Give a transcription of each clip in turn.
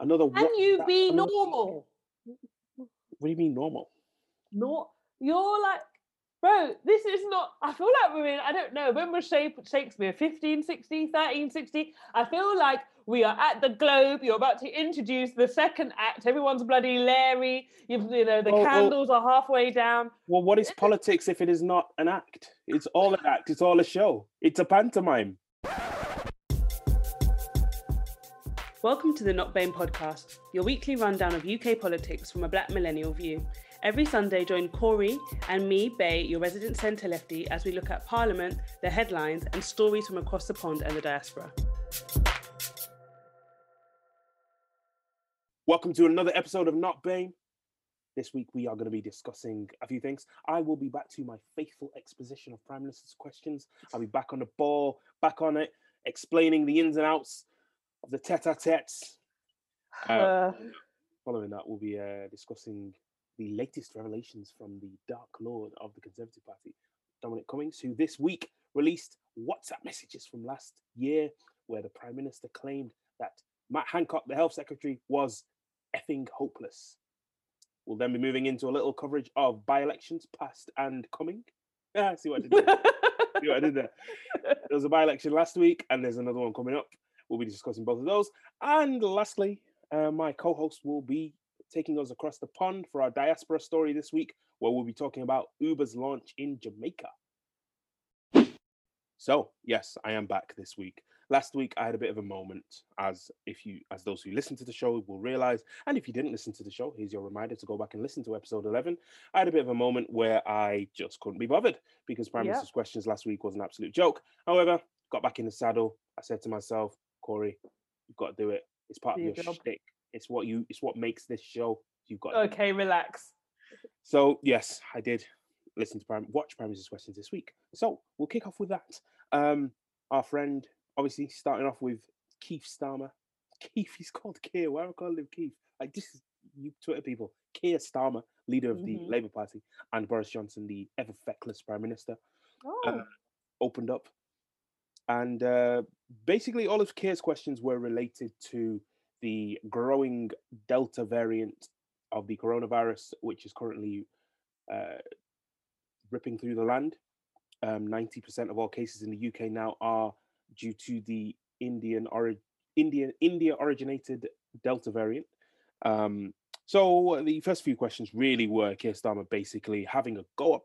Another. Can what- you that- be another- normal? What do you mean normal? Not you're like, bro. This is not. I feel like we're in. I don't know. When was Shake- Shakespeare? 1560, 1360. I feel like we are at the Globe. You're about to introduce the second act. Everyone's bloody Larry. You've, you know the Well, well- candles are halfway down. Well, what is politics if it is not an act? It's all an act. It's all a show. It's a pantomime. Welcome to the Not BAME podcast, your weekly rundown of UK politics from a black millennial view. Every Sunday, join Corey and me, Bay, your resident centre lefty, as we look at Parliament, the headlines, and stories from across the pond and the diaspora. Welcome to another episode of Not BAME. This week we are going to be discussing a few things. I will be back to my faithful exposition of Prime Minister's questions. I'll be back on the ball, back on it, explaining the ins and outs of the tete-a-tetes. Uh, Uh, following that, we'll be uh, discussing the latest revelations from the Dark Lord of the Conservative Party, Dominic Cummings, who this week released WhatsApp messages from last year where the Prime Minister claimed that Matt Hancock, the Health Secretary, was effing hopeless. We'll then be moving into a little coverage of by elections past and coming. Ah, see what I did there? see what I did there? There was a by election last week, and there's another one coming up. We'll be discussing both of those. And lastly, uh, my co host will be taking us across the pond for our diaspora story this week, where we'll be talking about Uber's launch in Jamaica. So, yes, I am back this week. Last week I had a bit of a moment, as if you, as those who listen to the show will realize, and if you didn't listen to the show, here's your reminder to go back and listen to episode 11. I had a bit of a moment where I just couldn't be bothered because Prime Yeah. Minister's questions last week was an absolute joke. However, got back in the saddle. I said to myself, Corey, you've got to do it. It's part of your job. shtick. It's what you. It's what makes this show. You've got. to okay, relax. So yes, I did listen to Prime, watch Prime Minister's questions this week. So we'll kick off with that. Um, our friend, obviously, starting off with Keith Starmer. Keith, he's called Keir. Why am I calling him Keith? Like this is you Twitter people. Keir Starmer, leader of the Labour Party, and Boris Johnson, the ever feckless Prime Minister, Oh, opened up, and uh, basically all of Keir's questions were related to the growing Delta variant of the coronavirus, which is currently uh, ripping through the land. Um, 90% of all cases in the UK now are due to the Indian ori- Indian India originated Delta variant. Um, so the first few questions really were Keir Starmer basically having a go at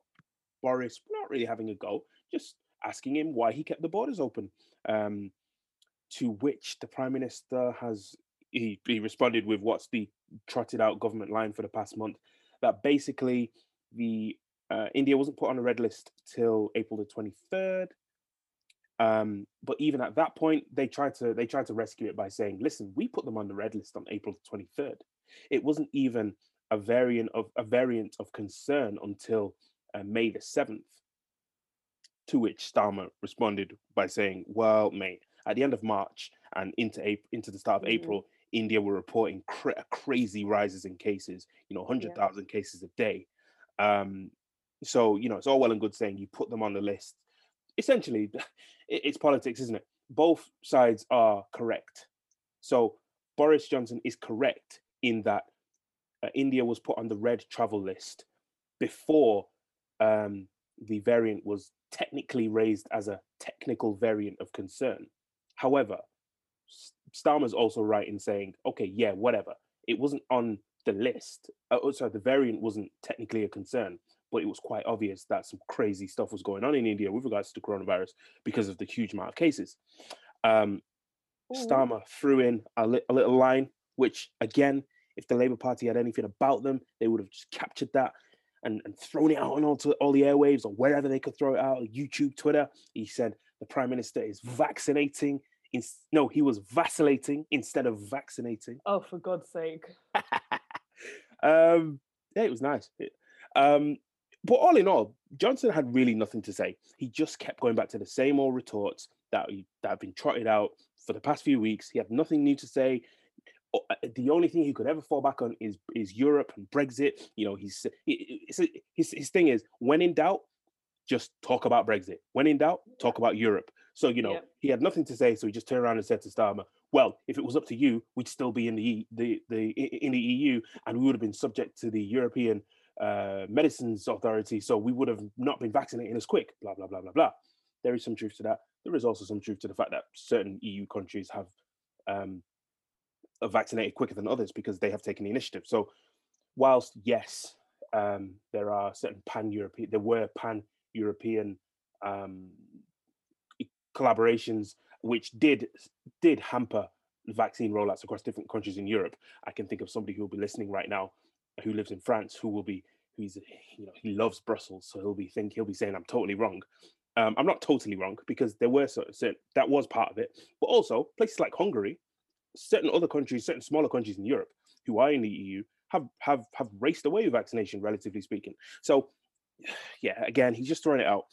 Boris, not really having a go, just asking him why he kept the borders open. Um, to which the Prime Minister has he, he responded with what's the trotted out government line for the past month that basically the uh, India wasn't put on a red list till April the twenty third. Um, but even at that point, they tried to they tried to rescue it by saying, "Listen, we put them on the red list on April the twenty third. It wasn't even a variant of a variant of concern until uh, May the seventh." To which Starmer responded by saying, "Well, mate, at the end of March and into April, into the start of Mhm. April, India were reporting cra- crazy rises in cases. You know, hundred thousand cases a day. Um, so you know, it's all well and good saying you put them on the list. Essentially, it- it's politics, isn't it? Both sides are correct. So Boris Johnson is correct in that uh, India was put on the red travel list before um, the variant was technically raised as a technical variant of concern. However, Starmer's also right in saying, okay, yeah, whatever. It wasn't on the list. Uh, oh, sorry, the variant wasn't technically a concern, but it was quite obvious that some crazy stuff was going on in India with regards to coronavirus because of the huge amount of cases. Um, Ooh. Starmer threw in a, li- a little line, which again, if the Labour Party had anything about them, they would have just captured that and, and thrown it out on all, to, all the airwaves or wherever they could throw it out, YouTube, Twitter. He said the Prime Minister is vaccinating. In, no, he was vacillating instead of vaccinating. oh, for God's sake. um, yeah, it was nice. It- um, but all in all, Johnson had really nothing to say. He just kept going back to the same old retorts that, he, that have been trotted out for the past few weeks. He had nothing new to say. Uh, The only thing he could ever fall back on is is Europe and Brexit. You know, he's he- it's a- his his thing is when in doubt, just talk about Brexit. When in doubt, talk about Europe. So you know, Yep. he had nothing to say, so he just turned around and said to Starmer, well, if it was up to you, we'd still be in the the the in the EU, and we would have been subject to the European uh, Medicines Authority, so we would have not been vaccinating as quick. Blah blah blah blah blah. There is some truth to that. There is also some truth to the fact that certain EU countries have um, are vaccinated quicker than others because they have taken the initiative. So, whilst yes, um, there are certain pan European, there were pan European um, collaborations which did did hamper vaccine rollouts across different countries in Europe. I can think of somebody who will be listening right now, who lives in France, who will be who's you know he loves Brussels, so he'll be think he'll be saying I'm totally wrong. Um, I'm not totally wrong because there were certain, certain that was part of it, but also places like Hungary, certain other countries, certain smaller countries in Europe who are in the EU have have have raced away with vaccination, relatively speaking. So, yeah, again, he's just throwing it out.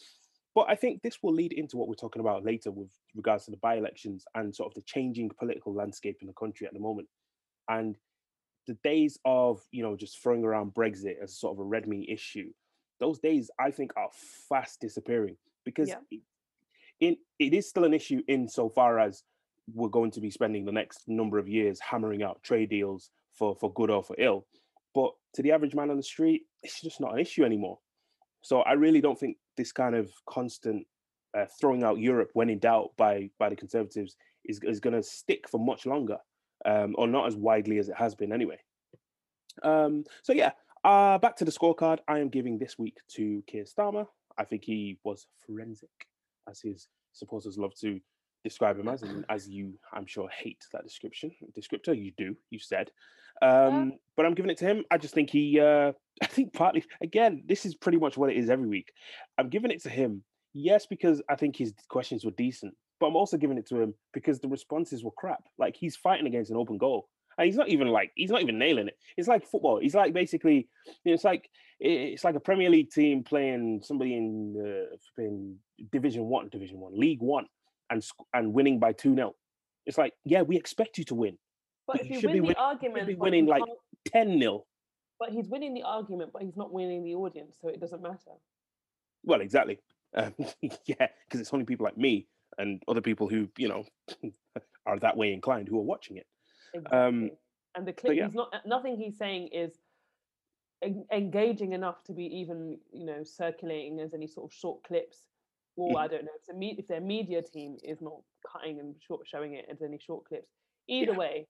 But I think this will lead into what we're talking about later with regards to the by-elections and sort of the changing political landscape in the country at the moment. And the days of you know just throwing around Brexit as sort of a red meat issue, those days I think are fast disappearing because Yeah. it, in, it is still an issue insofar as we're going to be spending the next number of years hammering out trade deals for for good or for ill. But to the average man on the street, it's just not an issue anymore. So I really don't think this kind of constant uh, throwing out Europe when in doubt by by the Conservatives is is going to stick for much longer, um, or not as widely as it has been anyway. Um, so yeah, uh, back to the scorecard. I am giving this week to Keir Starmer. I think he was forensic, as his supporters love to describe him as, and as you, I'm sure, hate that description. Descriptor, you do. You said, um, but I'm giving it to him. I just think he. Uh, I think partly again, this is pretty much what it is every week. I'm giving it to him, yes, because I think his questions were decent, but I'm also giving it to him because the responses were crap. Like he's fighting against an open goal. And he's not even like he's not even nailing it. It's like football. He's like basically, you know, it's like it's like a Premier League team playing somebody in uh, flipping Division One, Division One, League One, and and winning by two 0 It's like, yeah, we expect you to win But But if you should be win the win- argument, be winning, like- ten 0 but he's winning the argument, but he's not winning the audience, so it doesn't matter. Well, exactly. Um, yeah, because it's only people like me and other people who you know are that way inclined who are watching it. Exactly. and the clip, Um, yeah. he's not nothing he's saying is en- engaging enough to be even, you know, circulating as any sort of short clips. Or. I don't know if the me- if their media team is not cutting and short showing it as any short clips. Either Yeah. way,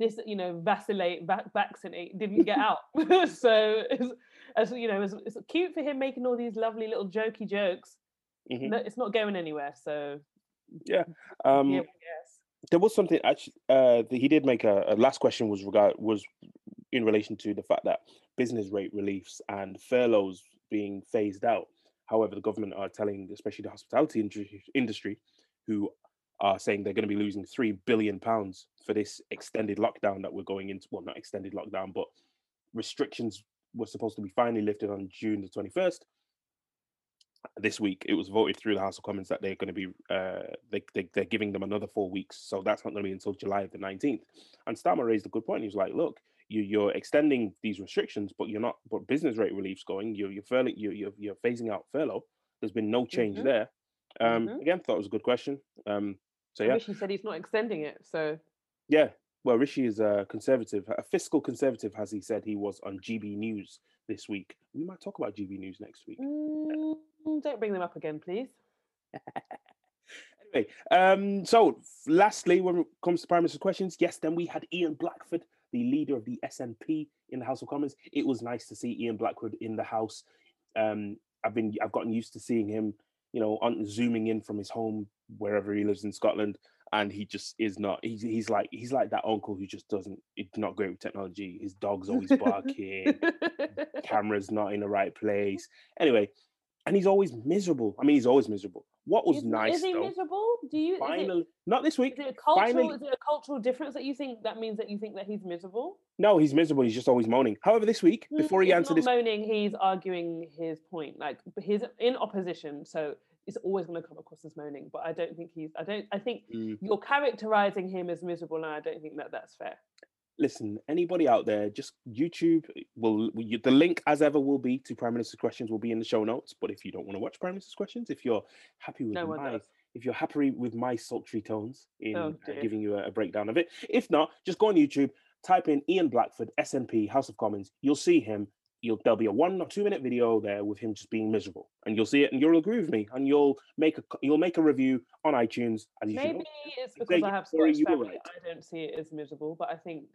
this you know vacillate va- vaccinate didn't get out. so it's, as you know, it's, it's cute for him making all these lovely little jokey jokes. Mhm. No, it's not going anywhere. So Um, yeah, there was something actually uh, that he did make a, a last question was regard was in relation to the fact that business rate reliefs and furloughs being phased out. However, the government are telling, especially the hospitality industry, who are saying they're going to be losing three billion pounds for this extended lockdown that we're going into. Well, not extended lockdown, but restrictions were supposed to be finally lifted on June the twenty first. This week, it was voted through the House of Commons that they're going to be uh, they, they they're giving them another four weeks, so that's not going to be until July the nineteenth. And Starmer raised a good point. He was like, "Look, you, you're extending these restrictions, but you're not. But business rate relief's going. You're you're furling, you're, you're you're phasing out furlough. There's been no change Mhm. there. Um, Mhm. Again, thought it was a good question. Um, so yeah, wish he said he's not extending it. So yeah. Well, Rishi is a conservative, a fiscal conservative, as he said he was on GB News this week. We might talk about GB News next week. mm, don't bring them up again, please. Anyway, um, so lastly, when it comes to Prime Minister's questions, yes, then we had Ian Blackford, the leader of the SNP in the House of Commons. It was nice to see Ian Blackwood in the House. Um, I've been, I've gotten used to seeing him, you know, on zooming in from his home wherever he lives in Scotland, and he just is not. He's, he's like, he's like that uncle who just doesn't. It's not great with technology. His dog's always barking. camera's not in the right place. Anyway, and he's always miserable. I mean, he's always miserable. What was is, nice is he though? miserable? Do you? Is it, not this week. is it a cultural? finally- Is it a cultural difference that you think that means that you think that he's miserable? No, he's miserable. He's just always moaning. However, this week, Mm, before he it's answered this, moaning, he's arguing his point. Like he's in opposition, so it's always going to come across as moaning. But I don't think he's. I don't. I think Mm, you're characterizing him as miserable, and I don't think that that's fair. Listen, anybody out there, just YouTube will you- the link as ever will be to Prime Minister's questions will be in the show notes. But if you don't want to watch Prime Minister's questions, if you're happy with No my if you're happy with my sultry tones in Oh, uh, giving you a, a breakdown of it. If not, just go on YouTube, type in Ian Blackford, SNP, House of Commons. You'll see him. You'll, there'll be a one or two minute video there with him just being miserable, and you'll see it, and you'll agree with me, and you'll make a you'll make a review on iTunes. You should. Maybe it's because I have you were family. right. I don't see it as miserable, but I think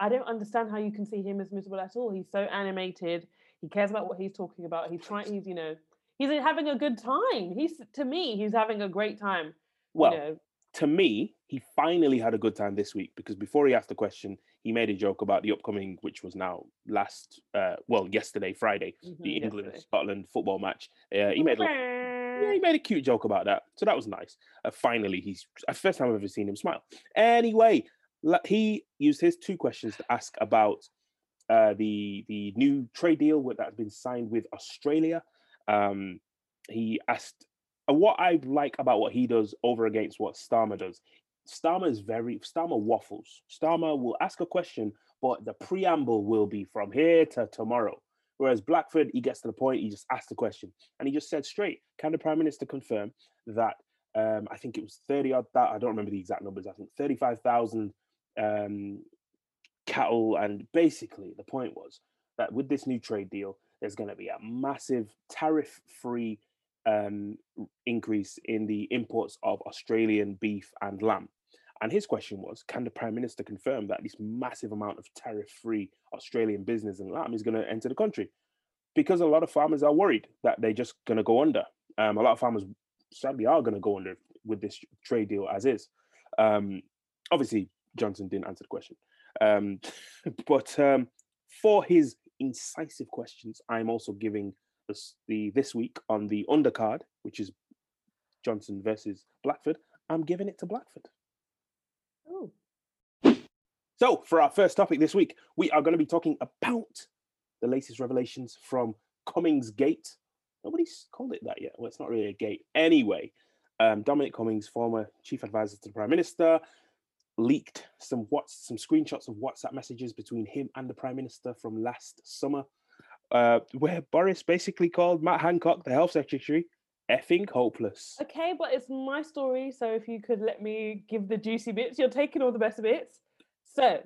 I don't understand how you can see him as miserable at all. He's so animated. He cares about what he's talking about. He's trying. He's you know he's having a good time. He's to me he's having a great time. Well, you know, to me, he finally had a good time this week because before he asked the question, he made a joke about the upcoming, which was now last, uh, well, yesterday, Friday, mhm, the England. Scotland football match. Uh, he made yeah, he made a cute joke about that, so that was nice. Uh, finally, he's uh, first time I've ever seen him smile. Anyway, he used his two questions to ask about uh, the the new trade deal that's been signed with Australia. Um, he asked uh, what I like about what he does over against what Starmer does. Starmer is very Starmer waffles. Starmer will ask a question, but the preamble will be from here to tomorrow. Whereas Blackford, he gets to the point, he just asks the question, and he just said straight, "Can the Prime Minister confirm that um, I think it was thirty odd? That I don't remember the exact numbers. I think thirty-five thousand um, cattle, and basically the point was that with this new trade deal, there's going to be a massive tariff-free um, increase in the imports of Australian beef and lamb. And his question was, can the Prime Minister confirm that this massive amount of tariff-free Australian business and lamb is going to enter the country? Because a lot of farmers are worried that they're just going to go under. Um, a lot of farmers sadly are going to go under with this trade deal as is. Um, obviously, Johnson didn't answer the question. Um, but um, for his incisive questions, I'm also giving this, the this week on the undercard, which is Johnson versus Blackford. I'm giving it to Blackford. Ooh. So, for our first topic this week, we are going to be talking about the latest revelations from Cummings Gate. Nobody's called it that yet. Well, it's not really a gate. Anyway, um, Dominic Cummings, former chief advisor to the Prime Minister, leaked some what's some screenshots of WhatsApp messages between him and the Prime Minister from last summer, uh, where Boris basically called Matt Hancock, the Health Secretary, effing hopeless. Okay, but it's my story, so if you could let me give the juicy bits, you're taking all the best bits. So,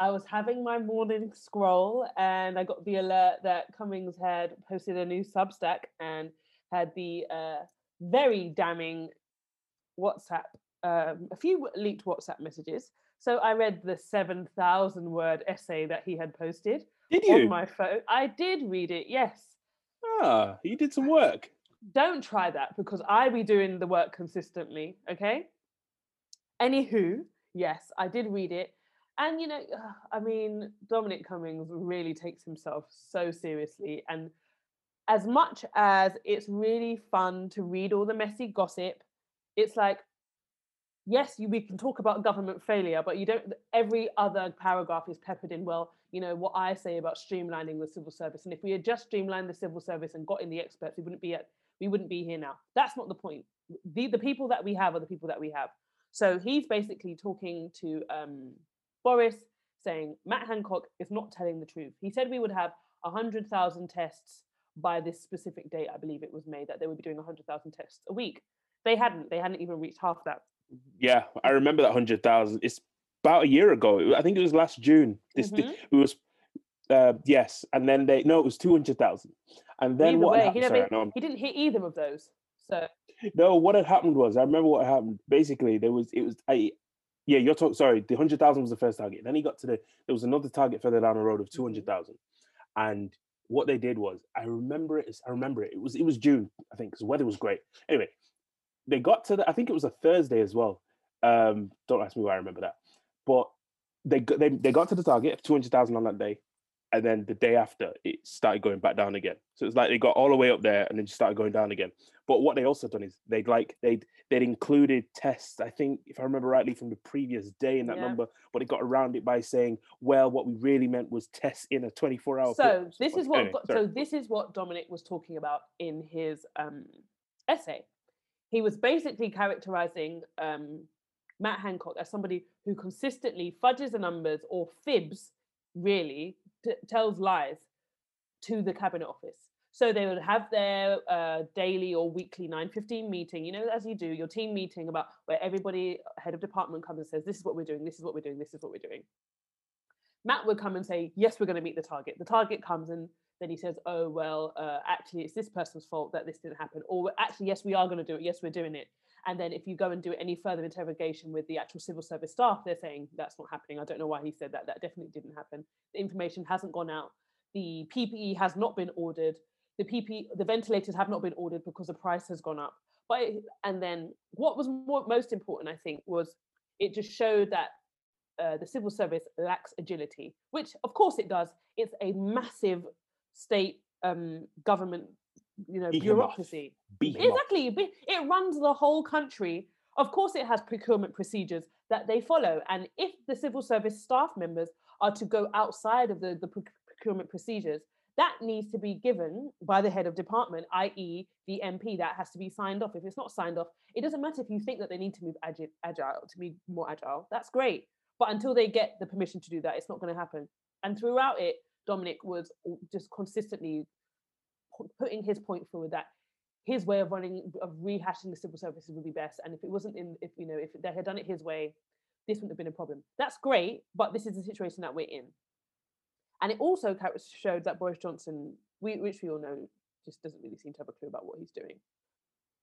I was having my morning scroll and I got the alert that Cummings had posted a new Substack and had the uh, very damning WhatsApp, um, a few leaked WhatsApp messages. So I read the 7,000 word essay that he had posted Did on you? my phone. I did read it, yes. Ah, you did some work. don't try that because I be doing the work consistently. Okay. Anywho, yes, I did read it. And, you know, I mean, Dominic Cummings really takes himself so seriously. And as much as it's really fun to read all the messy gossip, it's like, yes, you, we can talk about government failure, but you don't, every other paragraph is peppered in, well, you know, what I say about streamlining the civil service. And if we had just streamlined the civil service and got in the experts, we wouldn't be at we wouldn't be here now. That's not the point. The, the people that we have are the people that we have. So he's basically talking to um, Boris, saying Matt Hancock is not telling the truth. He said we would have 100,000 tests by this specific date, I believe it was made, that they would be doing 100,000 tests a week. They hadn't. They hadn't even reached half that. Yeah, I remember that hundred thousand. It's about a year ago. I think it was last June. This Mhm. it was uh, yes, and then they no, it was two hundred thousand. And then Either what? way, hap- he, sorry, know he didn't hit either of those. So no, what had happened was I remember what happened. Basically, there was it was I. Yeah, you're talking. Sorry, the hundred thousand was the first target. Then he got to the. There was another target further down the road of two hundred thousand, and what they did was I remember it. I remember it. It was it was June, I think, because the weather was great. Anyway, they got to the. I think it was a Thursday as well. Um, don't ask me why I remember that, but they got they, they got to the target of two hundred thousand on that day, and then the day after it started going back down again. So it's like they got all the way up there and then just started going down again. But what they also done is they'd like they'd they'd included tests. I think if I remember rightly from the previous day in that Yeah. number, but it got around it by saying, well, what we really meant was tests in a twenty four hour. so this is what Anyway, got, so this is what Dominic was talking about in his um, essay. He was basically characterizing um, Matt Hancock as somebody who consistently fudges the numbers or fibs, really t- tells lies to the cabinet office. So they would have their uh, daily or weekly 9:15 meeting, you know, as you do, your team meeting about where everybody, head of department comes and says, "This is what we're doing. This is what we're doing. This is what we're doing." Matt would come and say, "Yes, we're going to meet the target." The target comes and then he says, "Oh well, uh, actually, it's this person's fault that this didn't happen." Or actually, yes, we are going to do it. Yes, we're doing it. And then if you go and do any further interrogation with the actual civil service staff, they're saying that's not happening. I don't know why he said that. That definitely didn't happen. The information hasn't gone out. The PPE has not been ordered. The PPE, the ventilators have not been ordered because the price has gone up. But it, and then what was more, most important, I think, was it just showed that uh, the civil service lacks agility, which of course it does. It's a massive state um, government, you know, Beat bureaucracy. Exactly. It runs the whole country. Of course, it has procurement procedures that they follow. And if the civil service staff members are to go outside of the, the procurement procedures, that needs to be given by the head of department, i.e., the MP. That has to be signed off. If it's not signed off, it doesn't matter if you think that they need to move agi- agile to be more agile. That's great. But until they get the permission to do that, it's not going to happen. And throughout it, Dominic was just consistently putting his point forward that his way of running of rehashing the civil services would be best and if it wasn't in if you know if they had done it his way this wouldn't have been a problem. That's great but this is the situation that we're in. And it also showed that boris johnson we, which we all know just doesn't really seem to have a clue about what he's doing.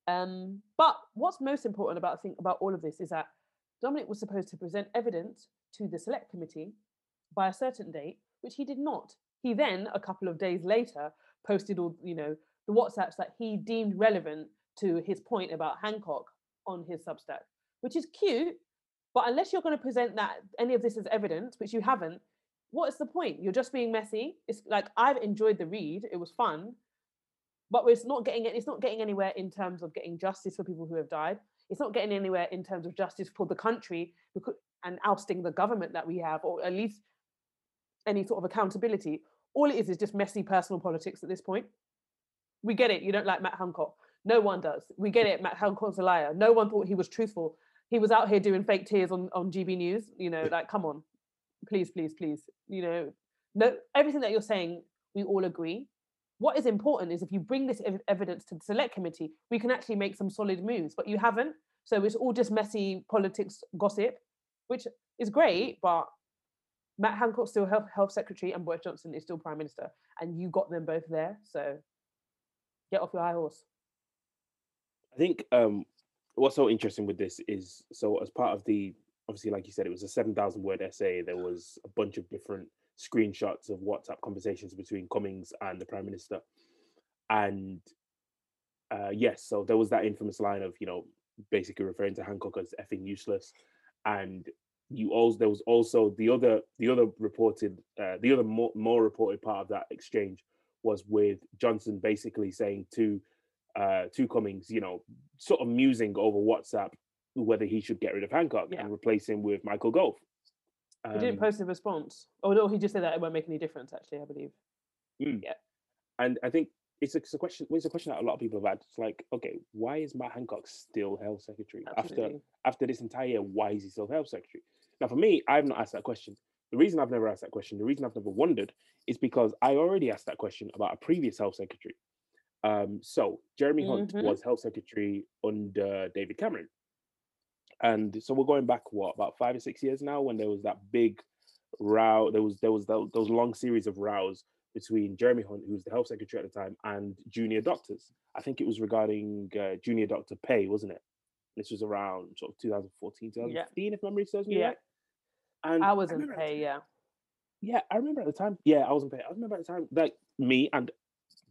Um, but what's most important about think about all of this is that dominic was supposed to present evidence to the select committee by a certain date which he did not he then a couple of days later posted all you know the WhatsApps that he deemed relevant to his point about Hancock on his Substack, which is cute. But unless you're going to present that any of this as evidence, which you haven't, what is the point? You're just being messy. It's like I've enjoyed the read; it was fun, but it's not getting it. It's not getting anywhere in terms of getting justice for people who have died. It's not getting anywhere in terms of justice for the country because, and ousting the government that we have, or at least any sort of accountability. All it is is just messy personal politics at this point we get it. You don't like Matt Hancock. No one does. We get it. Matt Hancock's a liar. No one thought he was truthful. He was out here doing fake tears on, on GB News. You know, like, come on, please, please, please. You know, no, everything that you're saying, we all agree. What is important is if you bring this ev- evidence to the select committee, we can actually make some solid moves. But you haven't. So it's all just messy politics gossip, which is great. But Matt Hancock's still health, health secretary and Boris Johnson is still prime minister. And you got them both there. So get off your high horse. I think um, what's so interesting with this is so as part of the obviously, like you said, it was a seven thousand word essay. There was a bunch of different screenshots of WhatsApp conversations between Cummings and the Prime Minister, and uh, yes, so there was that infamous line of you know basically referring to Hancock as effing useless, and you also there was also the other the other reported uh, the other more, more reported part of that exchange was with Johnson basically saying to uh, to Cummings, you know, sort of musing over WhatsApp whether he should get rid of Hancock Yeah. and replace him with Michael Gove. He didn't Um, post a response. Oh no, he just said that it won't make any difference. Actually, I believe. Mm. Yeah. And I think it's a, it's a question. It's a question that a lot of people have had. It's like, okay, why is Matt Hancock still health secretary after after this entire year? Why is he still health secretary? Now, for me, I've not asked that question. The reason I've never asked that question, the reason I've never wondered, is because I already asked that question about a previous health secretary. Um, so Jeremy Hunt Mhm. was health secretary under David Cameron, and so we're going back what about five or six years now when there was that big row. There was there was tho- those long series of rows between Jeremy Hunt, who was the health secretary at the time, and junior doctors. I think it was regarding uh, junior doctor pay, wasn't it? This was around sort of 2014, 2015, if memory serves me Yeah. right. And I was in remember at the pay. Yeah. yeah, I remember at the time. Yeah, I was in pay. I remember at the time, like me and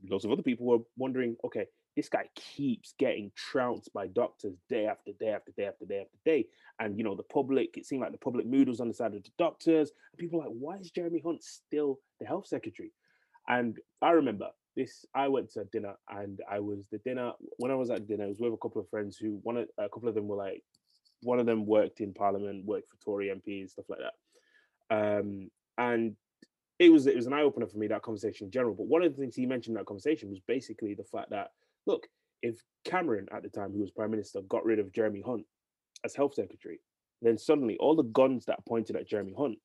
lots of other people were wondering, okay, this guy keeps getting trounced by doctors day after day after day after day after day. And you know, the public, it seemed like the public mood was on the side of the doctors. And people were like, why is Jeremy Hunt still the health secretary? And I remember this, I went to dinner and I was the dinner when I was at dinner, I was with a couple of friends who one of a couple of them were like, one of them worked in parliament, worked for Tory MPs, stuff like that. Um, and it was it was an eye opener for me that conversation in general. But one of the things he mentioned in that conversation was basically the fact that look, if Cameron at the time, who was prime minister, got rid of Jeremy Hunt as health secretary, then suddenly all the guns that pointed at Jeremy Hunt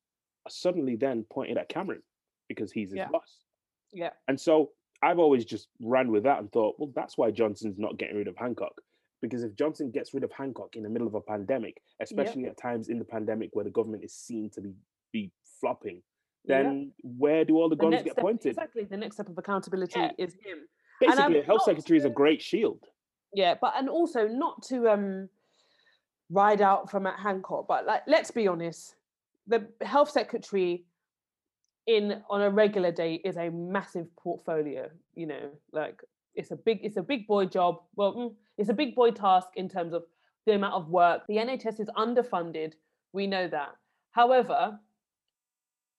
are suddenly then pointed at Cameron because he's his Yeah. boss. Yeah. And so I've always just ran with that and thought, well, that's why Johnson's not getting rid of Hancock. Because if Johnson gets rid of Hancock in the middle of a pandemic, especially at times in the pandemic where the government is seen to be be flopping, Yep. then where do all the The guns get step, pointed? exactly. The next step of accountability Yeah. is him. Basically, a health secretary is a great shield. Yeah, but and also not to um ride out from at Hancock, but like let's be honest, the health secretary in on a regular day is a massive portfolio. You know, like it's a big it's a big boy job. Well, mm, it's a big boy task in terms of the amount of work. The NHS is underfunded. We know that. However,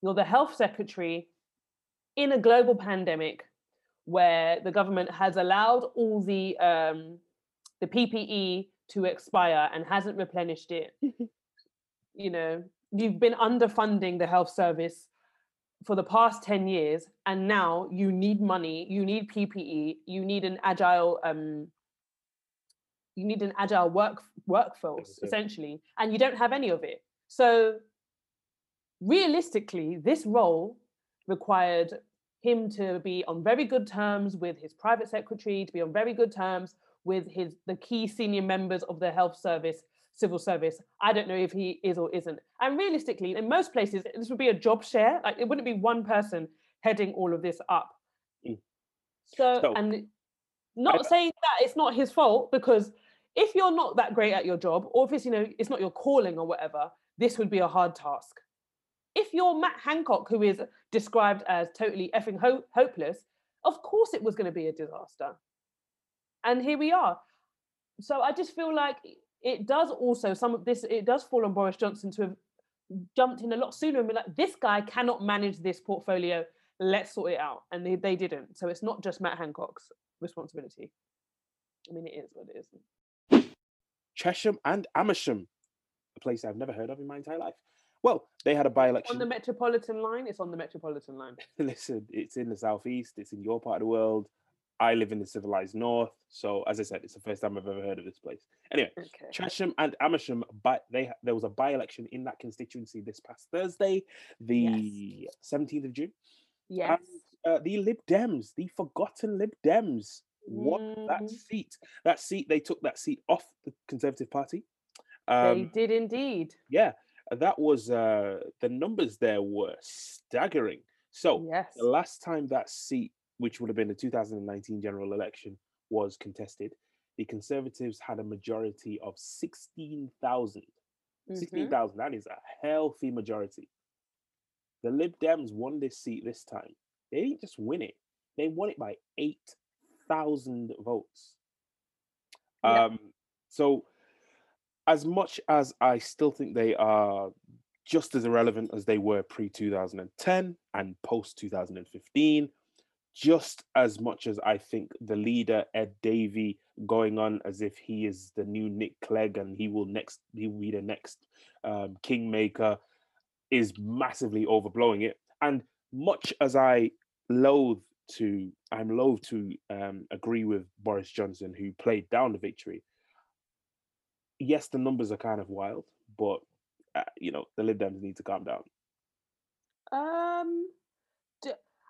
you're the health secretary in a global pandemic where the government has allowed all the um, the PPE to expire and hasn't replenished it. you know, you've been underfunding the health service for the past 10 years and now you need money, you need PPE, you need an agile um you need an agile work workforce essentially and you don't have any of it. So realistically this role required him to be on very good terms with his private secretary, to be on very good terms with his the key senior members of the health service, civil service. I don't know if he is or isn't. And realistically, in most places, this would be a job share. Like it wouldn't be one person heading all of this up. Mm. So, So, and not saying that it's not his fault because if you're not that great at your job, or if it's you know it's not your calling or whatever, this would be a hard task. If you're Matt Hancock, who is described as totally effing ho- hopeless, of course it was going to be a disaster. And here we are. So I just feel like it does also some of this. It does fall on Boris Johnson to have jumped in a lot sooner and be like, this guy cannot manage this portfolio. Let's sort it out. And they, they didn't. So it's not just Matt Hancock's responsibility. I mean, it is what it is. Chesham and Amersham, a place I've never heard of in my entire life. Well, they had a by election. On the Metropolitan line, it's on the Metropolitan line. Listen, it's in the southeast, it's in your part of the world. I live in the civilized north. So, as I said, it's the first time I've ever heard of this place. Anyway, Okay. Chesham and Amersham, but they there was a by-election in that constituency this past Thursday, the seventeenth of June. Yes. And uh, the Lib Dems, the forgotten Lib Dems, won that Mhm. seat. That seat, they took that seat off the Conservative Party. they Um, did indeed. yeah, that was uh, the numbers there were staggering. So Yes. the last time that seat, which would have been the 2019 general election, was contested, the Conservatives had a majority of 16,000. Mhm. 16,000, that is a healthy majority. The Lib Dems won this seat this time. They didn't just win it, they won it by 8,000 votes. Yeah. Um, so, as much as I still think they are just as irrelevant as they were pre 2010 and post 2015, just as much as I think the leader Ed Davey going on as if he is the new Nick Clegg and he will next he will be the next um, kingmaker is massively overblowing it. And much as I loathe to I'm loath to um, agree with Boris Johnson who played down the victory. Yes, the numbers are kind of wild, but uh, you know the Lib Dems need to calm down. Um,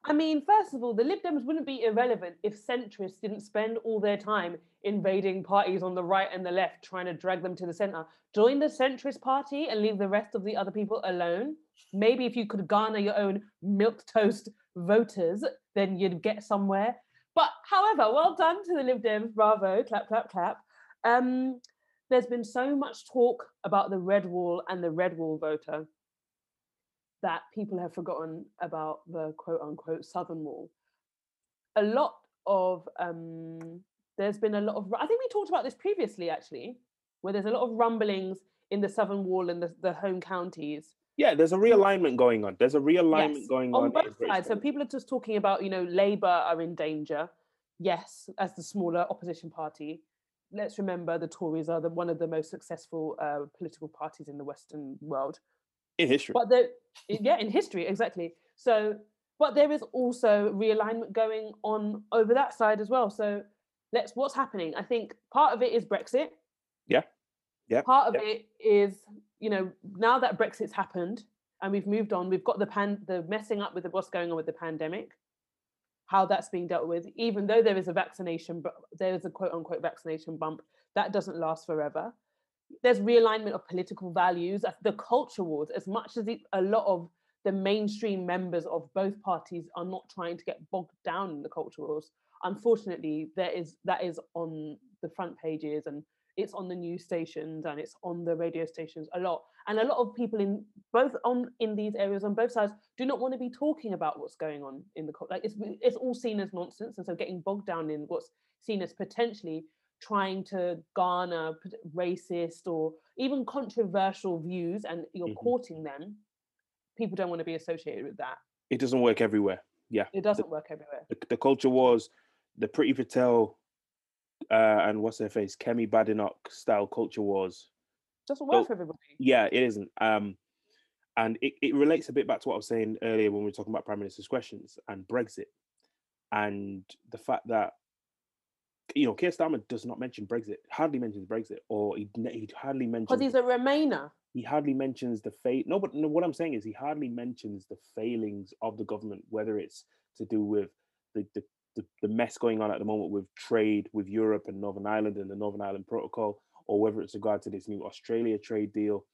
I mean, first of all, the Lib Dems wouldn't be irrelevant if centrists didn't spend all their time invading parties on the right and the left, trying to drag them to the center. Join the centrist party and leave the rest of the other people alone. Maybe if you could garner your own milk toast voters, then you'd get somewhere. But however, well done to the Lib Dems. Bravo, clap, clap, clap. Um, there's been so much talk about the red wall and the red wall voter that people have forgotten about the quote unquote southern wall. A lot of um, there's been a lot of I think we talked about this previously actually, where there's a lot of rumblings in the southern wall and the, the home counties. Yeah, there's a realignment going on. There's a realignment Yes, going on. on both sides. So people are just talking about, you know, Labour are in danger. Yes, as the smaller opposition party. Let's remember the Tories are the, one of the most successful uh, political parties in the Western world. In history. But there, yeah, in history, exactly. So, but there is also realignment going on over that side as well. So, let's what's happening. I think part of it is Brexit. Yeah. Yeah, Part of yeah. it is, you know, now that Brexit's happened and we've moved on, we've got the pan, the messing up with the, what's going on with the pandemic. how that's being dealt with, even though there is a vaccination, but there is a quote unquote vaccination bump, that doesn't last forever. There's realignment of political values, uh, the culture wars, as much as a lot of the mainstream members of both parties are not trying to get bogged down in the culture wars. Unfortunately, there is that is on the front pages and it's on the news stations and it's on the radio stations a lot and a lot of people in both on in these areas on both sides do not want to be talking about what's going on in the like it's it's all seen as nonsense and so getting bogged down in what's seen as potentially trying to garner racist or even controversial views and you're mm-hmm. courting them people don't want to be associated with that it doesn't work everywhere yeah it doesn't the, work everywhere the, the culture wars the Priti Patel uh, and what's their face, Kemi Badenoch style culture wars. Doesn't work so, for everybody. Yeah, it isn't. Um, and it, it relates a bit back to what I was saying earlier when we were talking about Prime Minister's questions and Brexit, and the fact that you know Keir Starmer does not mention Brexit, hardly mentions Brexit, or he he hardly mentions because he's a Remainer. He hardly mentions the fate. No, but no, what I'm saying is he hardly mentions the failings of the government, whether it's to do with the, the the, the mess going on at the moment with trade with Europe and Northern Ireland and the Northern Ireland Protocol, or whether it's regard to this new Australia trade deal,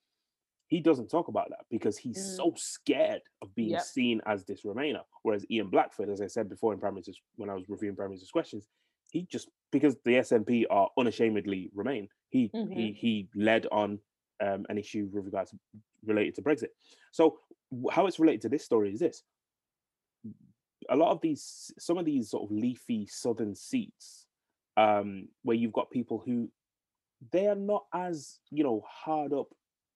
he doesn't talk about that because he's mm. so scared of being yep. seen as this Remainer. Whereas Ian Blackford, as I said before in Prime Minister's, when I was reviewing Prime Minister's questions, he just because the SNP are unashamedly Remain, he mm-hmm. he he led on um, an issue with regards related to Brexit. So how it's related to this story is this: a lot of these, some of these sort of leafy southern seats, um, where you've got people who they are not as you know hard up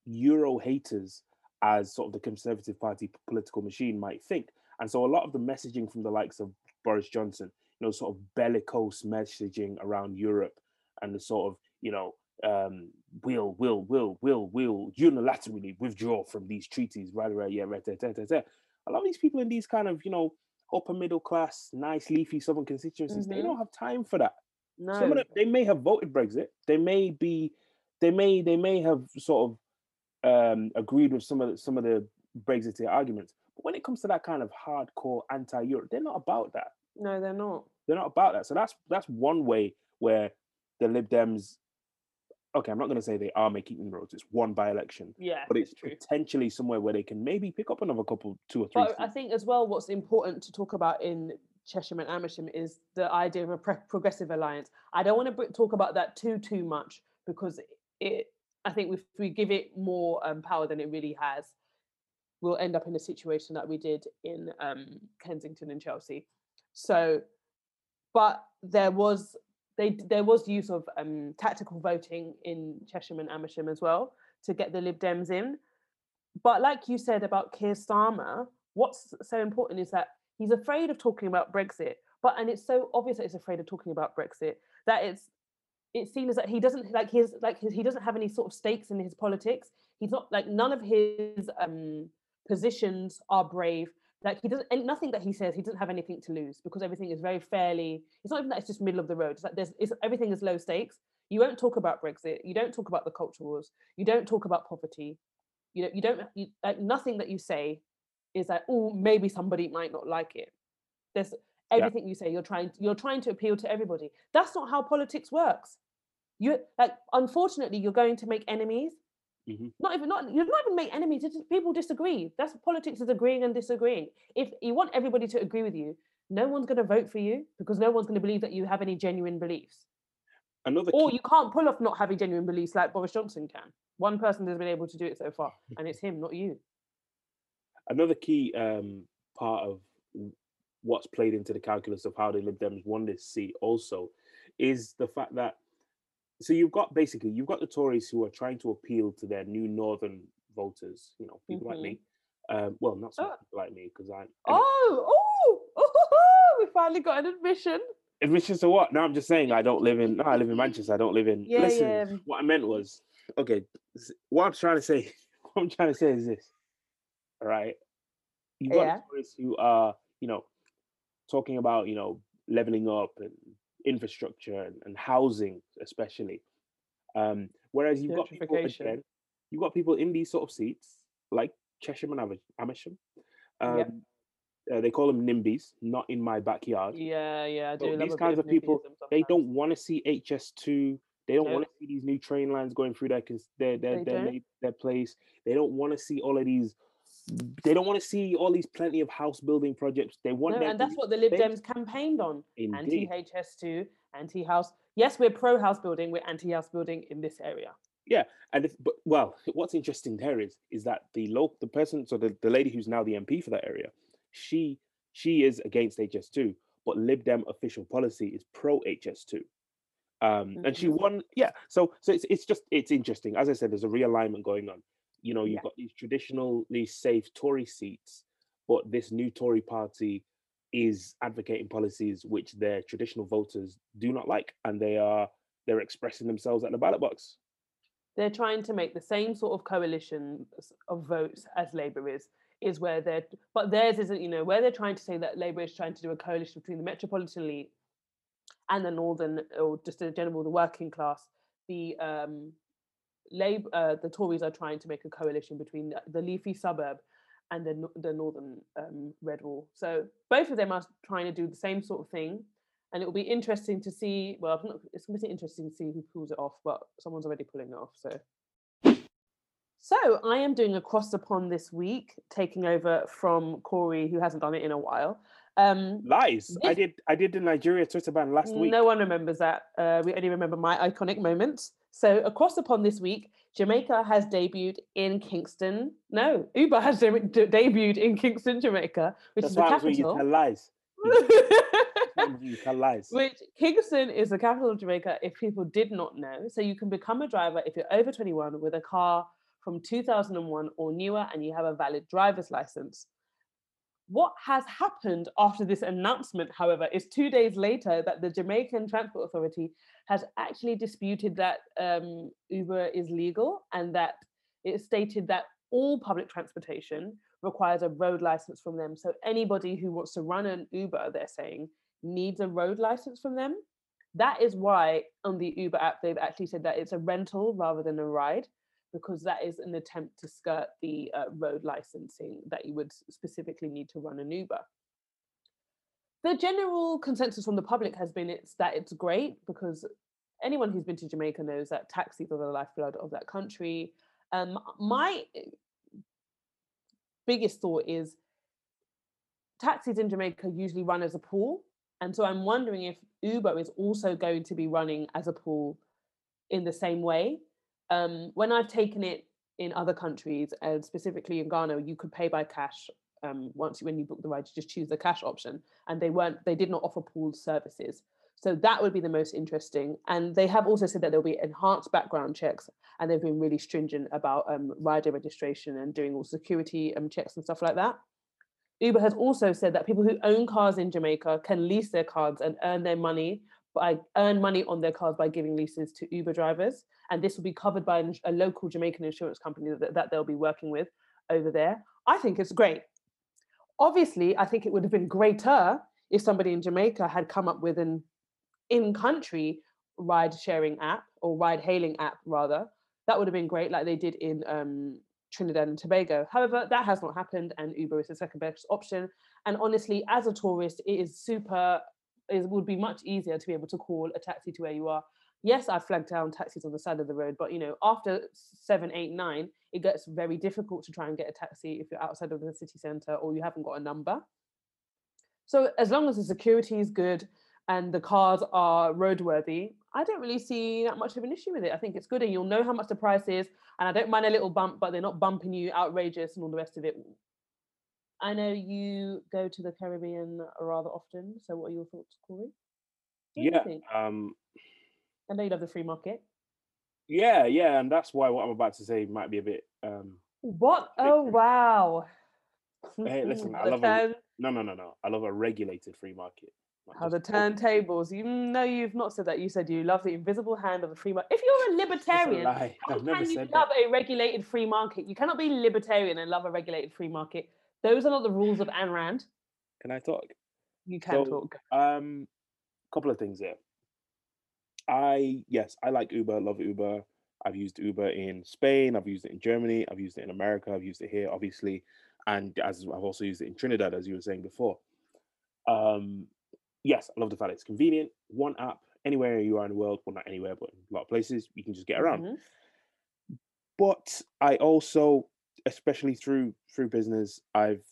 Euro haters as sort of the Conservative Party political machine might think. And so a lot of the messaging from the likes of Boris Johnson, you know, sort of bellicose messaging around Europe and the sort of, you know, um, will, will, will, will, will unilaterally withdraw from these treaties, right, right, yeah, right, right, right, right. A lot of these people in these kind of, you know, upper middle class, nice leafy southern constituencies, mm-hmm. they don't have time for that. No. Some of them they may have voted Brexit. They may be, they may they may have sort of um, agreed with some of the, some of the Brexit arguments. But when it comes to that kind of hardcore anti-Europe, they're not about that. No, they're not. They're not about that. So that's that's one way where the Lib Dems okay, I'm not going to say they are making inroads. It's one by election. Yeah, but it's potentially somewhere where they can maybe pick up another couple, two or three. But I think as well, what's important to talk about in Chesham and Amersham is the idea of a pre- progressive alliance. I don't want to talk about that too too much because it. I think if we give it more um, power than it really has, we'll end up in a situation that we did in um, Kensington and Chelsea. So, but there was they there was use of um, tactical voting in Chesham and Amersham as well to get the Lib Dems in. But like you said about Keir Starmer, what's so important is that he's afraid of talking about Brexit. But and it's so obvious that he's afraid of talking about Brexit that it's seen as that he doesn't like his like his, he doesn't have any sort of stakes in his politics. He's not like none of his um, positions are brave like he doesn't and nothing that he says he doesn't have anything to lose because everything is very fairly it's not even that it's just middle of the road it's like there's it's, everything is low stakes. You won't talk about brexit you don't talk about the culture wars you don't talk about poverty you know you don't you, like nothing that you say is like oh maybe somebody might not like it. There's everything yeah. you say you're trying you're trying to appeal to everybody. That's not how politics works. You like unfortunately you're going to make enemies Mm-hmm. Not even not you not even make enemies. Just, people disagree. That's politics is agreeing and disagreeing. If you want everybody to agree with you, no one's going to vote for you because no one's going to believe that you have any genuine beliefs. Another or key... you can't pull off not having genuine beliefs like Boris Johnson can. One person has been able to do it so far, and it's him, not you. Another key um, part of what's played into the calculus of how the Lib Dems won this seat also is the fact that so you've got basically you've got the Tories who are trying to appeal to their new northern voters, you know, people mm-hmm. like me. Um, well, not so oh. people like me because I. Anyway. Oh, oh, oh, we finally got an admission. Admission to what? No, I'm just saying I don't live in. No, I live in Manchester. I don't live in. Yeah, listen, yeah. what I meant was okay. What I'm trying to say, what I'm trying to say is this. All right, you got yeah. Tories who are, you know, talking about you know leveling up and infrastructure and, and housing, especially. Um, whereas you've got people again, you've got people in these sort of seats, like Chesham and Amersham, um, yep. Uh, they call them NIMBYs, not in my backyard. Yeah, yeah. So these kinds of people, They don't want to see HS2. They don't No. want to see these new train lines going through their cons- their their their, their place. They don't want to see all of these. They don't want to see all these plenty of house building projects. They want No, and that's what the Lib Dems campaigned on. Anti HS2, anti house. Yes, we're pro house building. We're anti house building in this area. Yeah, and if, but well, what's interesting there is is that the local the person, so the, the lady who's now the MP for that area, she she is against HS2, but Lib Dem official policy is pro HS2. Um, and she Mhm. won, yeah. So so it's it's just it's interesting. As I said, there's a realignment going on. You know, you've Yeah. got these traditionally safe Tory seats, but this new Tory party is advocating policies which their traditional voters do not like, and they are they're expressing themselves at the ballot box. They're trying to make the same sort of coalition of votes as Labour is, is where they're, but theirs isn't, you know, where they're trying to say that Labour is trying to do a coalition between the metropolitan elite and the northern, or just in general, the working class. The um, Labour, uh, the Tories are trying to make a coalition between the, leafy suburb and the the northern um, red wall. So both of them are trying to do the same sort of thing, and it will be interesting to see. Well, not, it's going to be interesting to see who pulls it off, but someone's already pulling it off. So. So I am doing a cross upon this week, taking over from Corey, who hasn't done it in a while. Um, Lies. I did. I did the Nigeria Twitter ban last week. no one remembers that. Uh, we only remember my iconic moments. So across the pond this week, Jamaica has debuted in Kingston. No, Uber has de- de- debuted in Kingston, Jamaica, which That's is the why I was when you capital. lies. That's why you tell lies. Which Kingston is the capital of Jamaica, if people did not know. So you can become a driver if you're over 21 with a car from 2001 or newer and you have a valid driver's license. What has happened after this announcement, however, is two days later that the Jamaican Transport Authority has actually disputed that um, Uber is legal and that it stated that all public transportation requires a road license from them. So anybody who wants to run an Uber, they're saying, needs a road license from them. That is why on the Uber app they've actually said that it's a rental rather than a ride, because that is an attempt to skirt the uh, road licensing that you would specifically need to run an Uber. The general consensus from the public has been it's that it's great because anyone who's been to Jamaica knows that taxis are the lifeblood of that country. Um, my eh, biggest thought is taxis in Jamaica usually run as a pool. And so I'm wondering if Uber is also going to be running as a pool in the same way. Um, when I've taken it in other countries, and specifically in Ghana, you could pay by cash. Um, once when you book the ride, you just choose the cash option, and they weren't, they did not offer pooled services. So that would be the most interesting. And they have also said that there'll be enhanced background checks, and they've been really stringent about um, rider registration and doing all security um, checks and stuff like that. Uber has also said that people who own cars in Jamaica can lease their cars and earn their money by earn money on their cars by giving leases to Uber drivers, and this will be covered by a local Jamaican insurance company that, that they'll be working with over there. I think it's great. Obviously, I think it would have been greater if somebody in Jamaica had come up with an in-country ride-sharing app or ride-hailing app, rather. That would have been great, like they did in um, Trinidad and Tobago. However, that has not happened, and Uber is the second best option. And honestly, as a tourist, it is super. It would be much easier to be able to call a taxi to where you are. Yes, I flagged down taxis on the side of the road, but you know, after seven, eight, nine, it gets very difficult to try and get a taxi if you're outside of the city centre or you haven't got a number. So as long as the security is good and the cars are roadworthy, I don't really see that much of an issue with it. I think it's good and you'll know how much the price is. And I don't mind a little bump, but they're not bumping you outrageous and all the rest of it. I know you go to the Caribbean rather often. So what are your thoughts, Corey? Yeah. Um. I know you love the free market. Yeah. Yeah. And that's why what I'm about to say might be a bit. Um. What? Oh wow. Hey, listen, I love a- No. No. No. No. I love a regulated free market. How the turntables. You know you've not said that. You said you love the invisible hand of the free market. If you're a a libertarian, lie. how I've can you love that. a regulated free market? You cannot be libertarian and love a regulated free market. Those are not the rules of Ayn Rand. Can I talk? You can So, talk. Um, couple of things here. I yes, I like Uber. Love Uber. I've used Uber in Spain. I've used it in Germany. I've used it in America. I've used it here, obviously. and as I've also used it in Trinidad, as you were saying before. Um, yes, I love the fact it's convenient. One app, anywhere you are in the world, well, not anywhere, but in a lot of places, you can just get around. Mhm. But I also, especially through through business, I've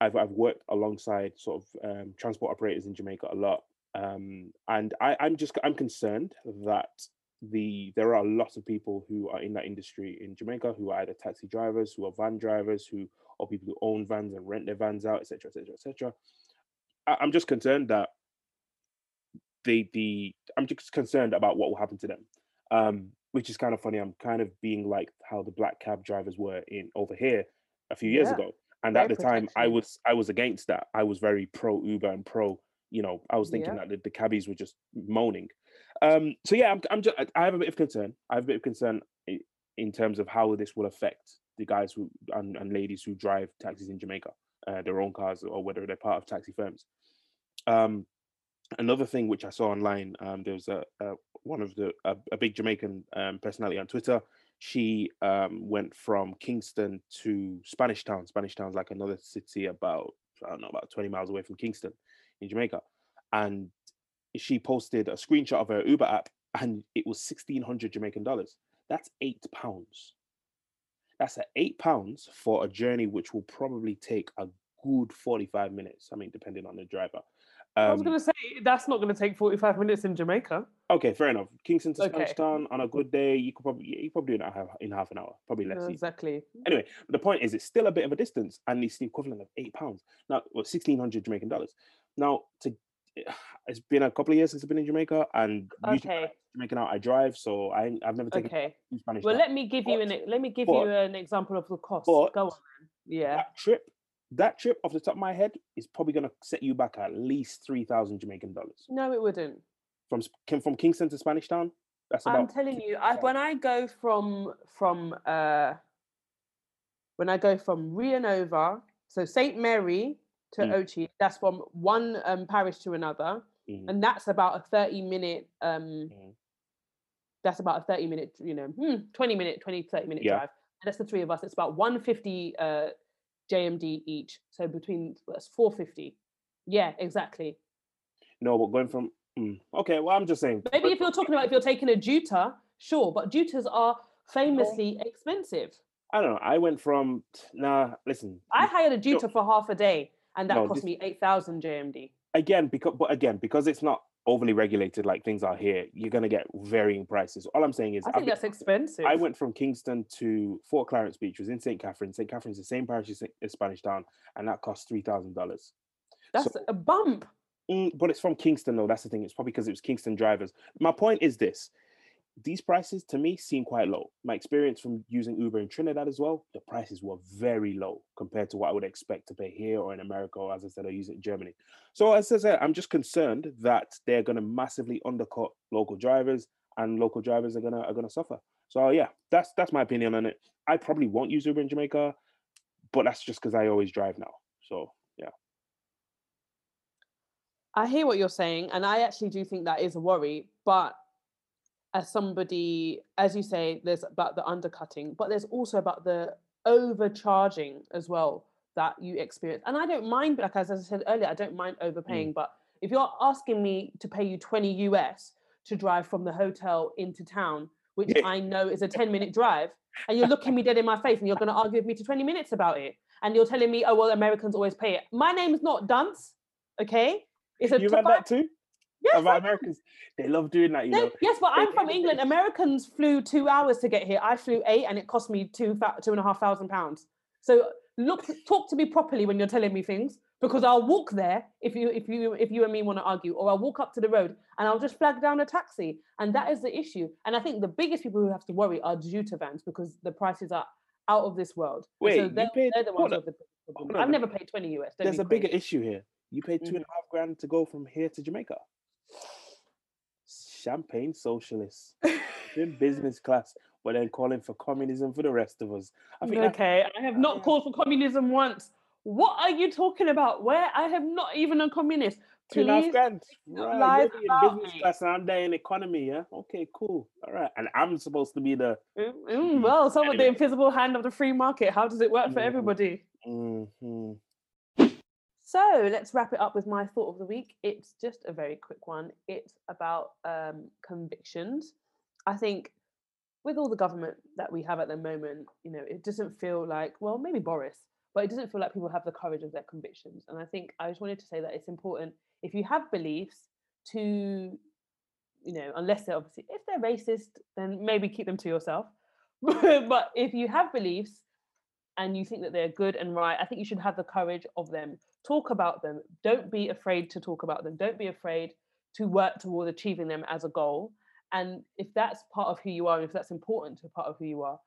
I've I've worked alongside sort of um, transport operators in Jamaica a lot, um, and I, I'm just I'm concerned that the there are lots of people who are in that industry in Jamaica who are either taxi drivers, who are van drivers, who are people who own vans and rent their vans out, etc., etc., etc. I'm just concerned that the the I'm just concerned about what will happen to them. Um, which is kind of funny. I'm kind of being like how the black cab drivers were in over here a few years Yeah, ago. And very at the time I was I was against that. I was very pro Uber and pro, you know, I was thinking Yeah. that the, the cabbies were just moaning. Um, so yeah, I'm I'm just I have a bit of concern. I have a bit of concern in terms of how this will affect the guys who and, and ladies who drive taxis in Jamaica, uh, their own cars or whether they're part of taxi firms. Um, another thing which I saw online, um, there was a, a one of the a, a big Jamaican um, personality on Twitter. She um, went from Kingston to Spanish Town. Spanish Town's like another city about I don't know about twenty miles away from Kingston in Jamaica, and she posted a screenshot of her Uber app, and it was sixteen hundred Jamaican dollars. That's eight pounds. That's at eight pounds for a journey which will probably take a good forty-five minutes. I mean, depending on the driver. I was Um, going to say that's not going to take 45 minutes in Jamaica. Okay, fair enough. Kingston to Spanish Okay. Town on a good day, you could probably you probably do it in half, an hour, probably less. exactly. Anyway, the point is, it's still a bit of a distance, and it's the equivalent of eight pounds. Now, well, sixteen hundred Jamaican dollars. Now, to it's been a couple of years since I've been in Jamaica, and Okay. Jamaican out, I drive, so I I've never taken Okay. Spanish Well, Town. let me give you an let me give but- you an example of the cost. but Go on. Yeah. That trip, that trip, off the top of my head, is probably going to set you back at least three thousand Jamaican dollars No, it wouldn't. from from Kingston to Spanish Town. That's about I'm telling you, I, when I go from from uh when I go from Rio Nuevo, so Saint Mary to Mm. Ochi, that's from one um, parish to another, Mhm, and that's about a 30 minute um mhm. that's about a 30 minute you know hmm, 20 minute 20 30 minute Yeah. drive and that's the three of us it's about 150 uh jmd each so between that's 450 yeah exactly No, but going from mm, okay, well, I'm just saying. maybe if you're talking about if you're taking a juta sure but jutas are famously expensive I don't know. I went from nah. Listen, i hired a no, for half a day and that No, cost this- me 8000 jmd again because but again because it's not overly regulated like things are here. You're gonna get varying prices. All I'm saying is, i I've think been- that's expensive I went from Kingston to Fort Clarence Beach. Was in St. Catherine. St. Catherine's the same parish as Spanish Town, and that cost three thousand dollars. that's a bump Mm, but it's from Kingston though. That's the thing. It's probably because it was Kingston drivers. My point is this: these prices to me seem quite low. My experience from using Uber in Trinidad as well, the prices were very low compared to what I would expect to pay here or in America, or as I said, I use it in Germany. So as I said, I'm just concerned that they're going to massively undercut local drivers, and local drivers are gonna are gonna suffer. So yeah, that's that's my opinion on it. I probably won't use Uber in Jamaica, but that's just because I always drive now. So yeah, I hear what you're saying, and I actually do think that is a worry. But as somebody, as you say, there's about the undercutting, but there's also about the overcharging as well that you experience. And I don't mind, like as I said earlier, I don't mind mm. overpaying. But if you're asking me to pay you 20 US to drive from the hotel into town, which I know is a 10 minute drive, and you're looking me dead in my face and you're going to argue with me to 20 minutes about it, and you're telling me, oh, well, Americans always pay it. My name is not Dunce, okay? It's a you've to had that too. Yes, about. Americans. They love doing that, you No, know. yes, but they I'm from England. Americans flew two hours to get here. I flew eight, and it cost me two two and a half thousand pounds. So look, talk to me properly when you're telling me things, because I'll walk there if you if you if you and me want to argue, or I'll walk up to the road and I'll just flag down a taxi, and that is the issue. And I think the biggest people who have to worry are Juta vans because the prices are out of this world. Wait, so you they're, paid- they're the ones with the problem. I've never paid twenty US. There's a bigger issue here. You paid two and a mm-hmm. half grand to go from here to Jamaica. Champagne socialists in business class, but then calling for communism for the rest of us. I think Okay, I have not called for communism once. What are you talking about? Where I have not even a communist. Two and a half Please grand. don't Right, you're the about business me. class and I'm there in economy, yeah? Okay, cool. All right. And I'm supposed to be the Mm, mm, well, some of the invisible hand of the free market. How does it work for Mhm. everybody? Mhm. So let's wrap it up with my thought of the week. It's just a very quick one. It's about um, convictions. I think with all the government that we have at the moment, you know, it doesn't feel like, well, maybe Boris, but it doesn't feel like people have the courage of their convictions. And I think I just wanted to say that it's important if you have beliefs to, you know, unless they're obviously, if they're racist, then maybe keep them to yourself. but if you have beliefs and you think that they're good and right, I think you should have the courage of them. Talk about them. Don't be afraid to talk about them. Don't be afraid to work towards achieving them as a goal. And if that's part of who you are, if that's important to part of who you are,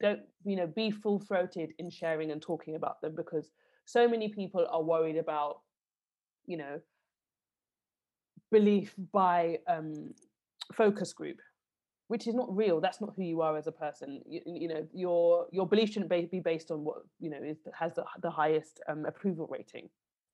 don't you know be full throated in sharing and talking about them because so many people are worried about you know belief by um focus group which is not real that's not who you are as a person. You, you know your your belief shouldn't be based on what you know is has the, the highest um, approval rating.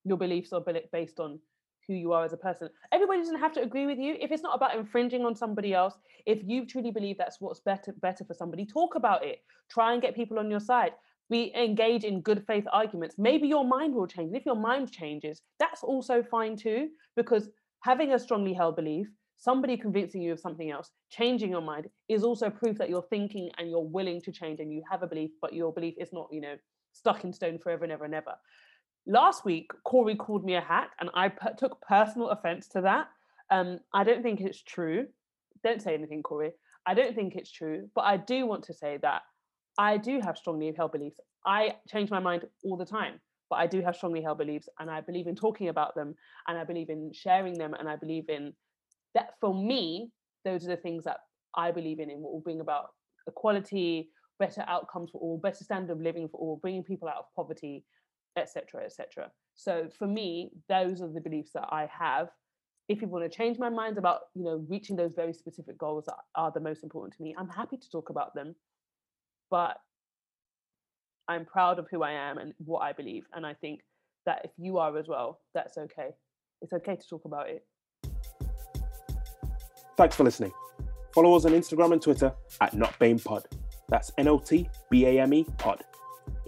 Your beliefs are based on who you are as a person. Everybody doesn't have to agree with you. If it's not about infringing on somebody else if you truly believe that's what's better better for somebody talk about it. Try and get people on your side. We engage in good faith arguments. Maybe your mind will change. And if your mind changes that's also fine too because having a strongly held belief somebody convincing you of something else changing your mind is also proof that you're thinking and you're willing to change and you have a belief but your belief is not you know stuck in stone forever and ever and ever. Last week corey called me a hack and i took personal offense to that. Um i don't think it's true. Don't say anything corey. I don't think it's true but i do want to say that i do have strongly held beliefs. I change my mind all the time but i do have strongly held beliefs and i believe in talking about them and i believe in sharing them and i believe in that for me those are the things that i believe in and what will bring about equality better outcomes for all better standard of living for all bringing people out of poverty etc etc so for me those are the beliefs that i have. If you want to change my mind about you know reaching those very specific goals that are the most important to me i'm happy to talk about them but i'm proud of who i am and what i believe and i think that if you are as well that's okay. It's okay to talk about it Thanks for listening. Follow us on Instagram and Twitter at NotBamePod. That's N O T B A M E pod.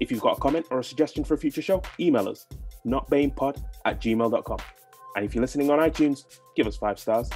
If you've got a comment or a suggestion for a future show, email us notbamepod at gmail.com. And if you're listening on iTunes, give us five stars.